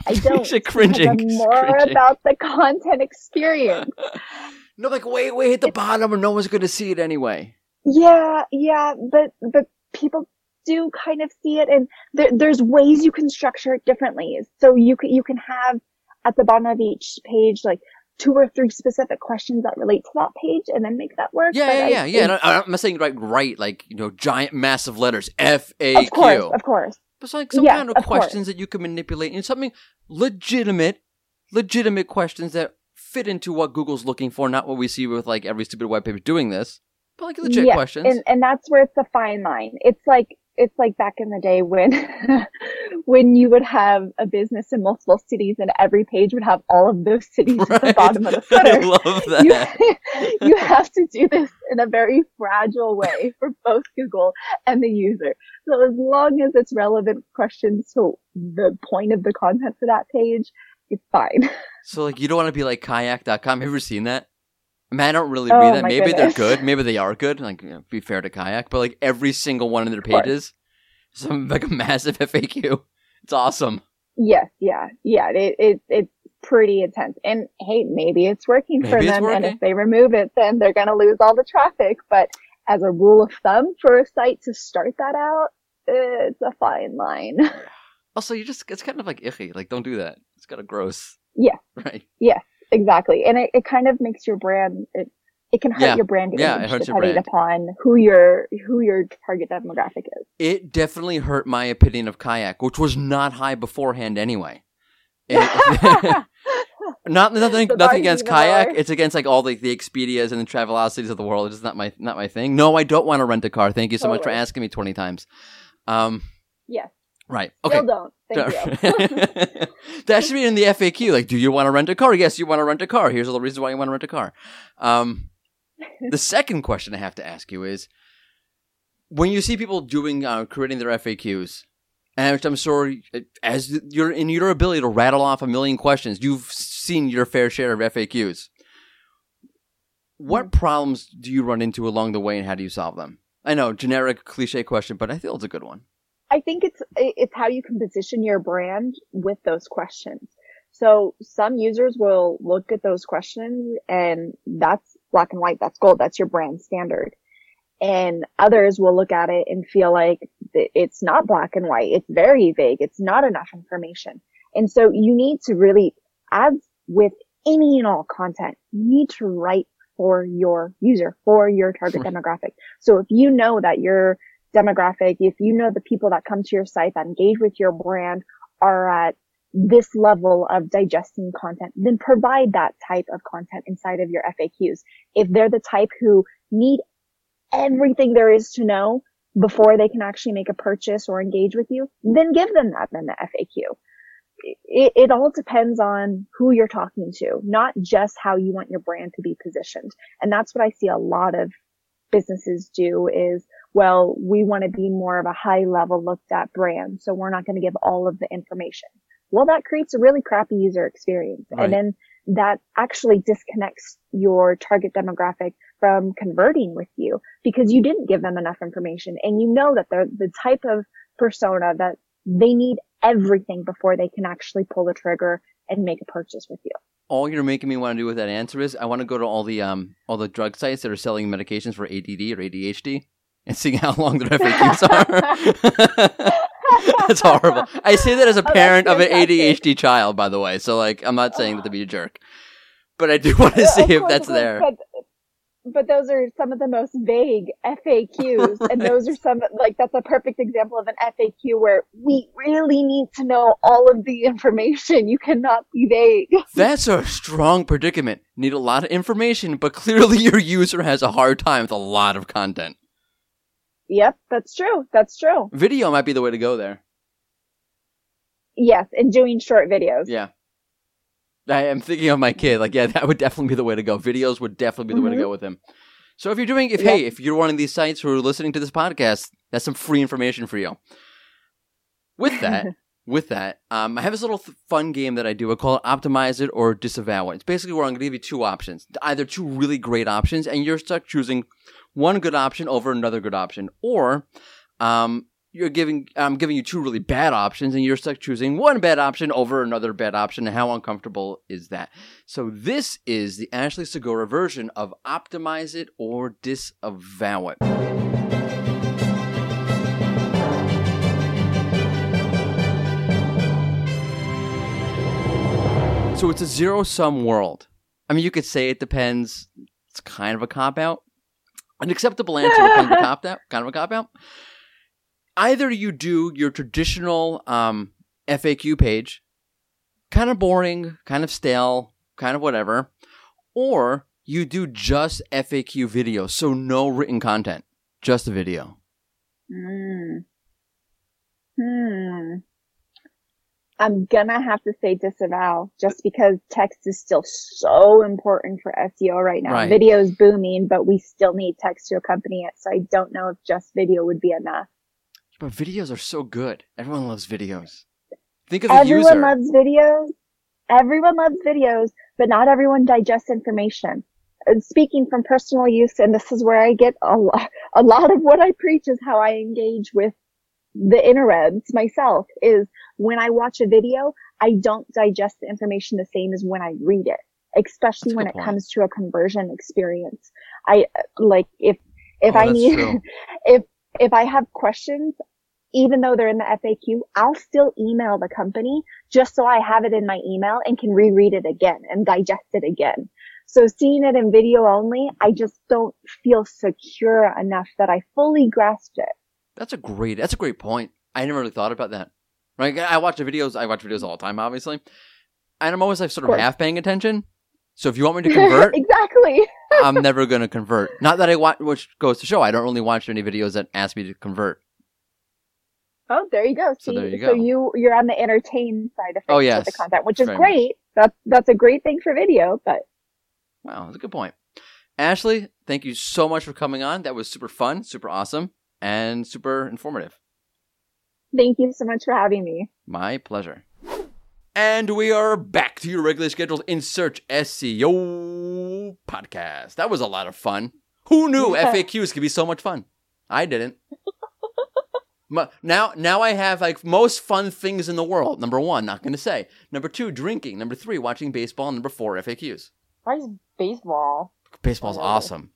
I don't. She's cringing. I'm more cringing. about the content experience. no, like wait, wait, at the bottom, or no one's going to see it anyway. Yeah, yeah, but but people do kind of see it, and there, there's ways you can structure it differently. So you can you can have at the bottom of each page like two or three specific questions that relate to that page, and then make that work. Yeah, But yeah, I yeah, yeah. think- And I, I'm not saying like right, like you know, giant, massive letters, F A of course, of course. But it's like some Yeah, kind of, of course. questions that you can manipulate and something legitimate, legitimate questions that fit into what Google's looking for, not what we see with like every stupid web page doing this, but like legit Yes, questions. And and that's where it's a fine line. It's like it's like back in the day when when you would have a business in multiple cities and every page would have all of those cities at the bottom of the I footer. love You, you have to do this in a very fragile way for both Google and the user. So as long as it's relevant questions to the point of the content for that page, it's fine. so like, you don't want to be like kayak.com. Have you ever seen that? I mean, I don't really Oh, read that. Maybe goodness. they're good. Maybe they are good. Like, you know, be fair to kayak, but like every single one of their pages, some um, like a massive FAQ. It's awesome. Yes, yeah, yeah. It, it it's pretty intense. And hey, maybe it's working for Maybe it's them. And if they remove it, then they're gonna lose all the traffic. But as a rule of thumb, for a site to start that out, it's a fine line. Also, you just it's kind of like icky. Like, don't do that. It's kind of gross. Yeah. Right. Exactly, and it, it kind of makes your brand. It it can hurt Yeah. your brand Yeah, it image your depending brand. upon who your who your target demographic is. It definitely hurt my opinion of kayak, which was not high beforehand anyway. It- not nothing So nothing against kayak. more. It's against like all the, the Expedias and the Travelocities of the world. It's not my not my thing. No, I don't want to rent a car. Thank you so much for asking me twenty times. Um, yes, right. Okay. still don't. Thank you. that should be in the FAQ. Like, do you want to rent a car? Yes, you want to rent a car. Here's all the reasons why you want to rent a car. Um, the second question I have to ask you is, when you see people doing uh, creating their FAQs, and I'm sure, as you're in your ability to rattle off a million questions, you've seen your fair share of FAQs. What problems do you run into along the way, and how do you solve them? I know, generic cliche question, but I feel it's a good one. I think it's it's how you can position your brand with those questions. So some users will look at those questions and that's black and white, that's gold, that's your brand standard. And others will look at it and feel like it's not black and white, it's very vague, it's not enough information. And so you need to really, as with any and all content, you need to write for your user, for your target demographic. So if you know that your demographic, if you know the people that come to your site that engage with your brand are at this level of digesting content, then provide that type of content inside of your FAQs. If they're the type who need everything there is to know before they can actually make a purchase or engage with you, then give them that in the FAQ. It, it all depends on who you're talking to, not just how you want your brand to be positioned. And that's what I see a lot of businesses do is, well, we want to be more of a high level looked at brand. So we're not going to give all of the information. Well, that creates a really crappy user experience. Right. And then that actually disconnects your target demographic from converting with you because you didn't give them enough information and you know that they're the type of persona that they need everything before they can actually pull the trigger and make a purchase with you. all you're making me want to do with that answer is I want to go to all the um all the drug sites that are selling medications for ADD or ADHD and seeing how long their FAQs are. That's horrible. I say that as a Oh, parent of an. ADHD child, by the way. So like, I'm not saying that to be a jerk, but I do want to see if that's there. But, but those are some of the most vague FAQs, and those are some like that's a perfect example of an FAQ where we really need to know all of the information. You cannot be vague. That's a strong predicament. Need a lot of information, but clearly your user has a hard time with a lot of content. Yep, that's true. That's true. Video might be the way to go there. Yes, and doing short videos. Yeah. I am thinking of my kid. Like, yeah, that would definitely be the way to go. Videos would definitely be the way to Mhm. go with him. So if you're doing, if Yeah. hey, if you're one of these sites who are listening to this podcast, that's some free information for you. With that, with that, um, I have this little th- fun game that I do. I call it optimize it or disavow it. It's basically where I'm going to give you two options, either two really great options, and you're stuck choosing one good option over another good option, or um, you're giving I'm giving you two really bad options, and you're stuck choosing one bad option over another bad option. How uncomfortable is that? So this is the Ashley Segura version of optimize it or disavow it. So it's a zero sum world. I mean, you could say it depends. It's kind of a cop out. An acceptable answer, kind of a cop out. Kind of a cop out. Either you do your traditional um, FAQ page, kind of boring, kind of stale, kind of whatever, or you do just FAQ video, so no written content, just a video. Mm. Hmm. I'm gonna have to say disavow just because text is still so important for SEO right now. Right. Video is booming, but we still need text to accompany it. So I don't know if just video would be enough. But videos are so good. Everyone loves videos. Think of the Everyone user. loves videos. Everyone loves videos, but not everyone digests information. uh, speaking from personal use, and this is where I get a lot, a lot of what I preach is how I engage with the interwebs myself is when I watch a video, I don't digest the information the same as when I read it, especially when it point. comes to a conversion experience. I like if, if Oh, I need, true. if, if I have questions, even though they're in the FAQ, I'll still email the company just so I have it in my email and can reread it again and digest it again. So seeing it in video only, I just don't feel secure enough that I fully grasped it. That's a great. That's a great point. I never really thought about that. Right? I watch the videos. I watch videos all the time, obviously, and I'm always like sort of course. half paying attention. So if you want me to convert, exactly. I'm never going to convert. Not that I watch, which goes to show I don't really watch any videos that ask me to convert. Oh, there you go. So See, there you so you you're on the entertain side of oh, things Oh, with yes. the content, which is Very great. That's that's a great thing for video. But Wow, that's a good point. Ashley, thank you so much for coming on. That was super fun, super awesome, and super informative. thank you so much for having me. My pleasure. And we are back to your regularly scheduled In Search SEO podcast. That was a lot of fun. Who knew Yeah. FAQs could be so much fun? I didn't. Now, now I have like most fun things in the world. Number one, not going to say. Number two, drinking. Number three, watching baseball. Number four, FAQs. Why is baseball? Baseball's Really? awesome.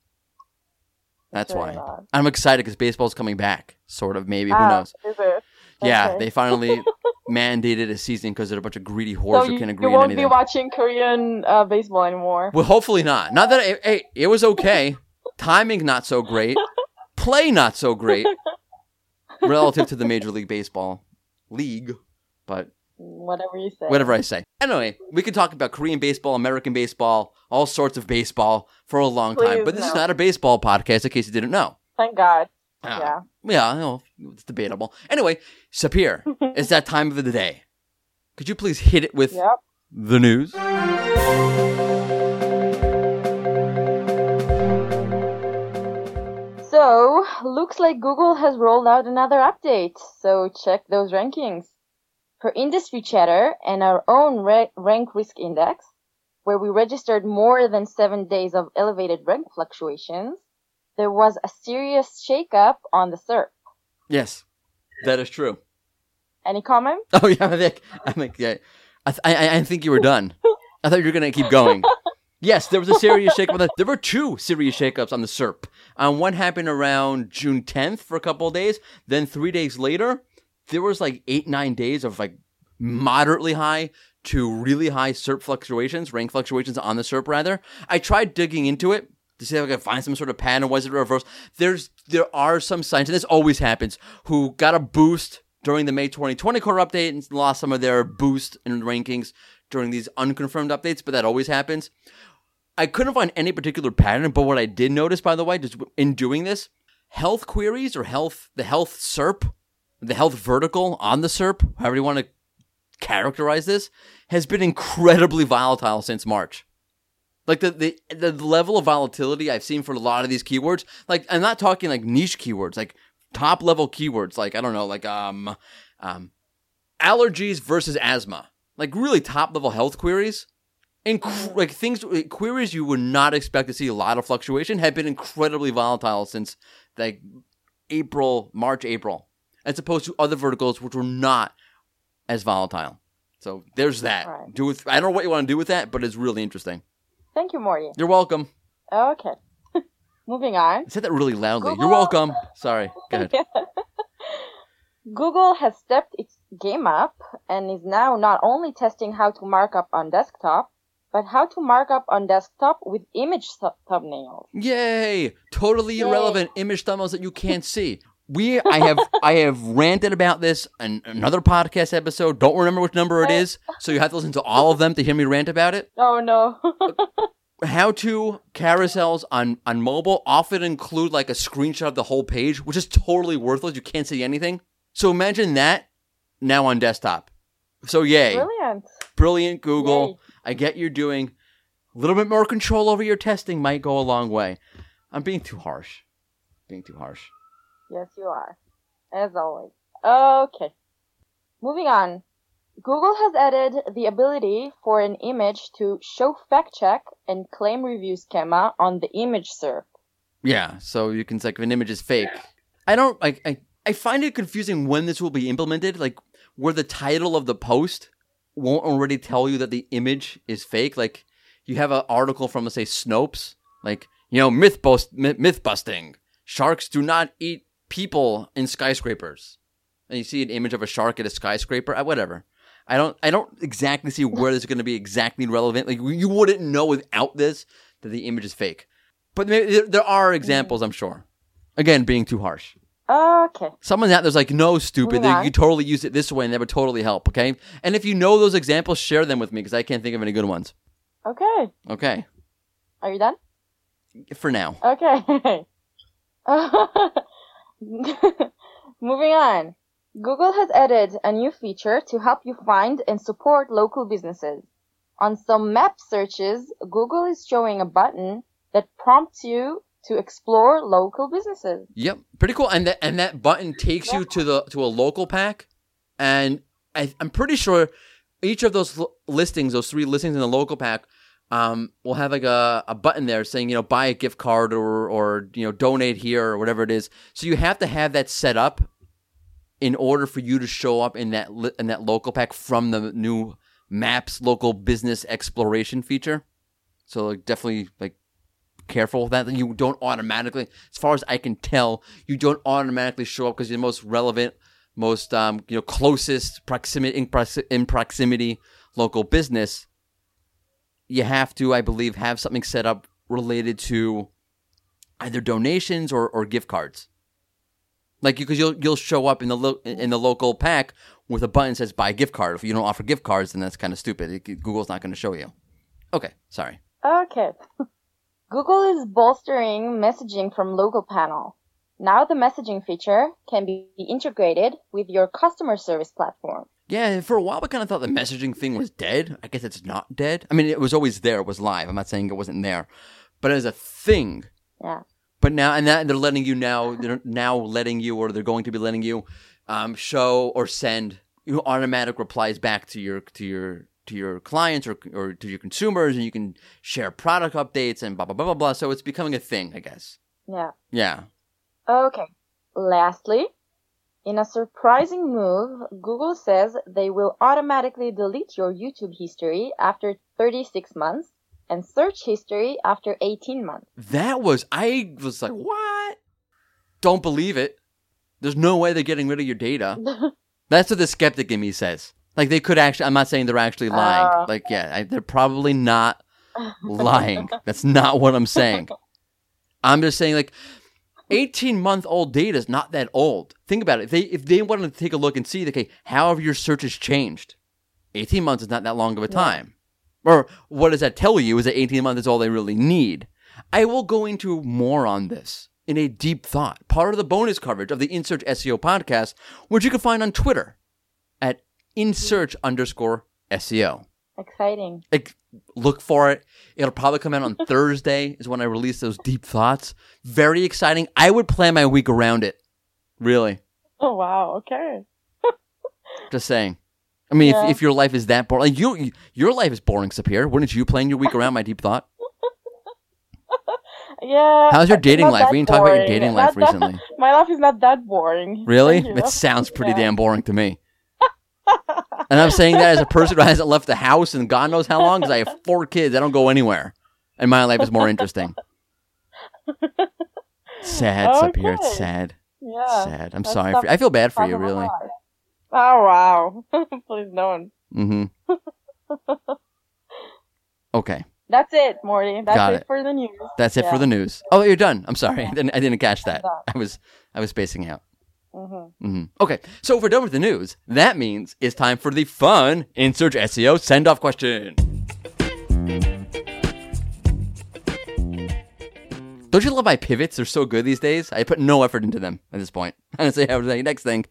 That's why. odd. I'm excited because baseball's coming back. Sort of, maybe. Who Ah, knows? Is it? Yeah, they finally mandated a season because they're a bunch of greedy So who you, you agree on won't be watching Korean uh, baseball anymore. Well, hopefully not. Not that it, hey, it was okay. Timing not so great. Play not so great relative to the Major League Baseball league, but Whatever you say. whatever I say. Anyway, we could talk about Korean baseball, American baseball, all sorts of baseball for a long time. But this is not a baseball podcast, in case you didn't know. Thank God. Ah, Yeah. Yeah, know, it's debatable. Anyway, Sapir, it's that time of the day. Could you please hit it with Yep. the news? So, looks like Google has rolled out another update. So, check those rankings. Per industry chatter and our own ra- rank risk index, where we registered more than seven days of elevated rank fluctuations, there was a serious shakeup on the SERP. Yes, that is true. Any comment? Oh yeah, I think I think yeah. I th- I, I- I think you were done. I thought you were gonna keep going. Yes, there was a serious shakeup. the- There were two serious shakeups on the SERP. Um, one happened around June 10th for a couple of days. Then three days later, there was like eight nine days of like moderately high to really high SERP fluctuations, rank fluctuations on the SERP rather. I tried digging into it to see if I could find some sort of pattern. Was it reverse? There's there are some signs, and this always happens. Who got a boost during the May 2020 core update and lost some of their boost in rankings during these unconfirmed updates, but that always happens. I couldn't find any particular pattern, but what I did notice, by the way, just in doing this, health queries or health, the health SERP, the health vertical on the SERP, however you want to characterize this, has been incredibly volatile since March. Like the, the the level of volatility I've seen for a lot of these keywords, like I'm not talking like niche keywords, like top level keywords, like I don't know, like um um allergies versus asthma, like really top level health queries. Inc- like things, queries you would not expect to see a lot of fluctuation have been incredibly volatile since like April, March, April, as opposed to other verticals which were not as volatile. So there's that. Right. Do with I don't know what you want to do with that, but it's really interesting. Thank you, Mordy. You're welcome. Okay. Moving on. I said that really loudly. You're welcome. Sorry. Go ahead. Google has stepped its game up and is now not only testing how to mark up on desktop, but how to mark up on desktop with image th- thumbnails. Yay! Totally Yay. irrelevant image thumbnails that you can't see. We, I have, I have ranted about this in another podcast episode. Don't remember which number it is, so you have to listen to all of them to hear me rant about it. Oh no. How to carousels on on mobile often include like a screenshot of the whole page, which is totally worthless. You can't see anything. So imagine that now on desktop. So yay, Brilliant. brilliant Google. Yay. I get you're doing a little bit more control over your testing might go a long way. I'm being too harsh. Being too harsh. Yes, you are. As always. Okay. Moving on. Google has added the ability for an image to show fact check and claim review schema on the image SERP. Yeah, so you can like if an image is fake. I don't like I, I find it confusing when this will be implemented, like where the title of the post won't already tell you that the image is fake. Like you have an article from let's say Snopes, like, you know, myth bust myth busting. Sharks do not eat people in skyscrapers. And you see an image of a shark at a skyscraper, uh, whatever. I don't I don't exactly see where this is going to be exactly relevant. Like you wouldn't know without this that the image is fake. But maybe, there, there are examples, I'm sure. Again, being too harsh. Okay. Someone out there's like, no, stupid. They, you totally use it this way, and that would totally help. Okay. And if you know those examples, share them with me because I can't think of any good ones. Okay. Okay. Are you done? For now. Okay. Moving on. Google has added a new feature to help you find and support local businesses. On some map searches, Google is showing a button that prompts you to explore local businesses. Yep. Pretty cool. And that and that button takes you to the to a local pack, and I, I'm pretty sure each of those listings, those three listings in the local pack, um, will have like a, a button there saying you know buy a gift card or or you know donate here or whatever it is. So you have to have that set up in order for you to show up in that li- in that local pack from the new Maps local business exploration feature. So like definitely like careful with that. You don't automatically, as far as I can tell, you don't automatically show up because you're the most relevant, most um, you know closest proximity in, proxi- in proximity local business. You have to, I believe, have something set up related to either donations or, or gift cards. Like because you'll you'll show up in the lo- in the local pack with a button that says buy a gift card. If you don't offer gift cards, then that's kind of stupid. It- Google's not going to show you. Okay, sorry. Okay. Google is bolstering messaging from local panel. Now the messaging feature can be integrated with your customer service platform. Yeah, for a while, I kind of thought the messaging thing was dead. I guess it's not dead. I mean, it was always there. It was live. I'm not saying it wasn't there, but as a thing. Yeah. But now, and that they're letting you now, they're now letting you, or they're going to be letting you, um, show or send you know, automatic replies back to your to your to your clients or or to your consumers, and you can share product updates and blah blah blah blah blah. So it's becoming a thing, I guess. Yeah. Yeah. Okay. Lastly, in a surprising move, Google says they will automatically delete your YouTube history after 36 months and search history after 18 months. That was I was like, what? Don't believe it. There's no way they're getting rid of your data. That's what the skeptic in me says. Like they could actually. I'm not saying they're actually lying. Uh. like yeah, I, they're probably not lying. That's not what I'm saying. I'm just saying like. 18 month old data is not that old. Think about it. If they if they wanted to take a look and see, okay, how have your searches changed? 18 months is not that long of a time. Or what does that tell you? Is that 18 months is all they really need? I will go into more on this in a deep thought, part of the bonus coverage of the InSearch SEO podcast, which you can find on Twitter at InSearch underscore E SEO. Exciting. Look for it. It'll probably come out on Thursday is when I release those deep thoughts. Very exciting. I would plan my week around it. Really. Oh, wow. Okay. Just saying. I mean, Yeah. if, if your life is that boring, like you, your life is boring, Sapir. Wouldn't you plan your week around my deep thought? Yeah. How's your dating life? We didn't talk about your dating Not life that- recently. my life is not that boring. Really? It sounds pretty Yeah. damn boring to me. And I'm saying that as a person who hasn't left the house in God knows how long because I have four kids. I don't go anywhere. And my life is more interesting. Sad, Sapir. It's Okay. sad. Yeah. Sad. I'm sorry. For, I feel bad for you, really. life. Oh, wow. Please don't. Mm-hmm. Okay. That's it, Mordy. That's Got it, it. for the news. That's it for the news. Oh, you're done. I'm sorry. I didn't, I didn't catch that. I was I was spacing out. Hmm hmm Okay, so if we're done with the news, that means it's time for the fun in search SEO send off question. Don't you love my pivots? They're so good these days. I put no effort into them at this point. Honestly, I say next thing.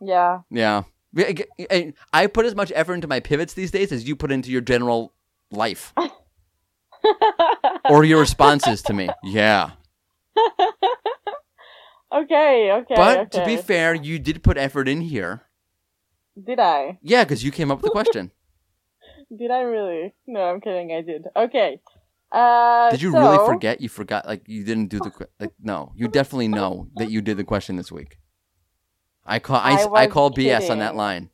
Yeah. Yeah. I put as much effort into my pivots these days as you put into your general life or your responses to me. Yeah. okay, okay. But okay. to be fair, you did put effort in here. Did I? Yeah, because you came up with the question. Did I really? No, I'm kidding. I did. Okay. Uh, Did you so- really forget? You forgot, like you didn't do the que- like. No, you definitely know that you did the question this week. I call I, I I, was called BS on that line.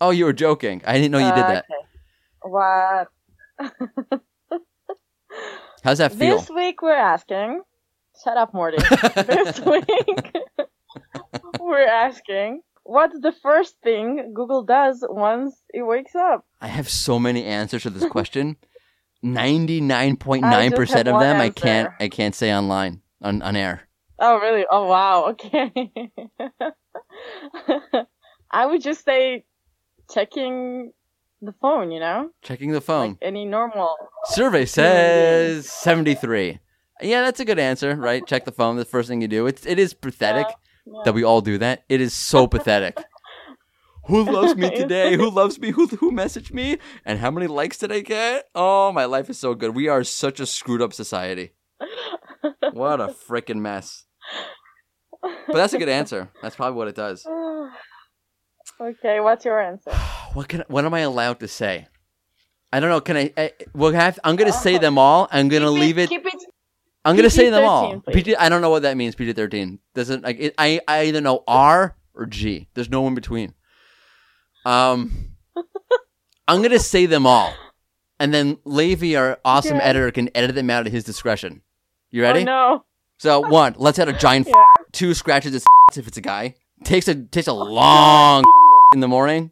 Oh, you were joking. I didn't know you did Uh, that. okay. What? How's that feel? This week we're asking. Shut up, Mordy. this week we're asking. What's the first thing Google does once it wakes up? I have so many answers to this question. Ninety nine point nine percent of them I can't. I can't say online on, on air. Oh, really? Oh, wow. Okay. I would just say checking the phone, you know? Checking the phone. Like any normal. Survey says seventy three. Yeah, that's a good answer, right? Check the phone. The first thing you do. It's it is pathetic Yeah. that we all do that. It is so pathetic. Who loves me today? Who loves me? Who who messaged me? And how many likes did I get? Oh, my life is so good. We are such a screwed up society. What a freaking mess. But that's a good answer. That's probably what it does. okay, what's your answer? What can what am I allowed to say? I don't know. Can I? I we'll have. I'm gonna say them all. I'm gonna leave it. Keep it. I'm gonna say them all. PG-13, please. PG. I don't know what that means. PG thirteen doesn't like. It, I I either know R or G. There's no in between. Um, I'm gonna say them all, and then Levy, our awesome Okay. editor, can edit them out at his discretion. You ready? Oh, no. So one, let's add a giant. Yeah. F- two scratches his f- if it's a guy. Takes a takes a long in the morning.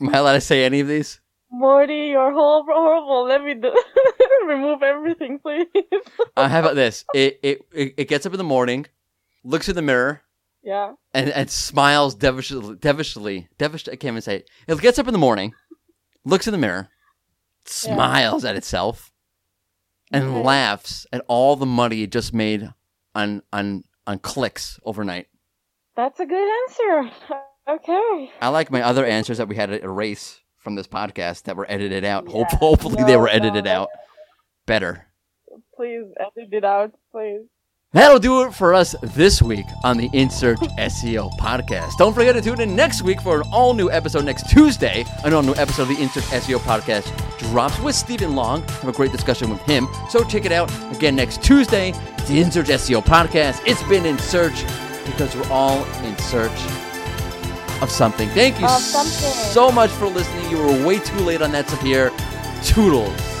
Am I allowed to say any of these? Mordy, you're horrible. horrible. Let me do- remove everything, please. Uh, how about this? It, it it it gets up in the morning, looks in the mirror, yeah. and, and smiles devilishly, devilishly, devish. I can't even say it. It gets up in the morning, looks in the mirror, smiles at itself, and Okay. laughs at all the money it just made on on on clicks overnight. That's a good answer. Okay. I like my other answers that we had to erase from this podcast that were edited out. Hope, Yeah. hopefully, they were edited no. out better. Please edit it out, please. That'll do it for us this week on the InSearch SEO podcast. Don't forget to tune in next week for an all new episode next Tuesday. An all new episode of the InSearch SEO podcast drops with Stephen Long. Have a great discussion with him. So check it out again next Tuesday. It's the InSearch SEO podcast. It's been in search because we're all in search of something. Thank you Of something. so much for listening. You were way too late on that, Sapir. Toodles.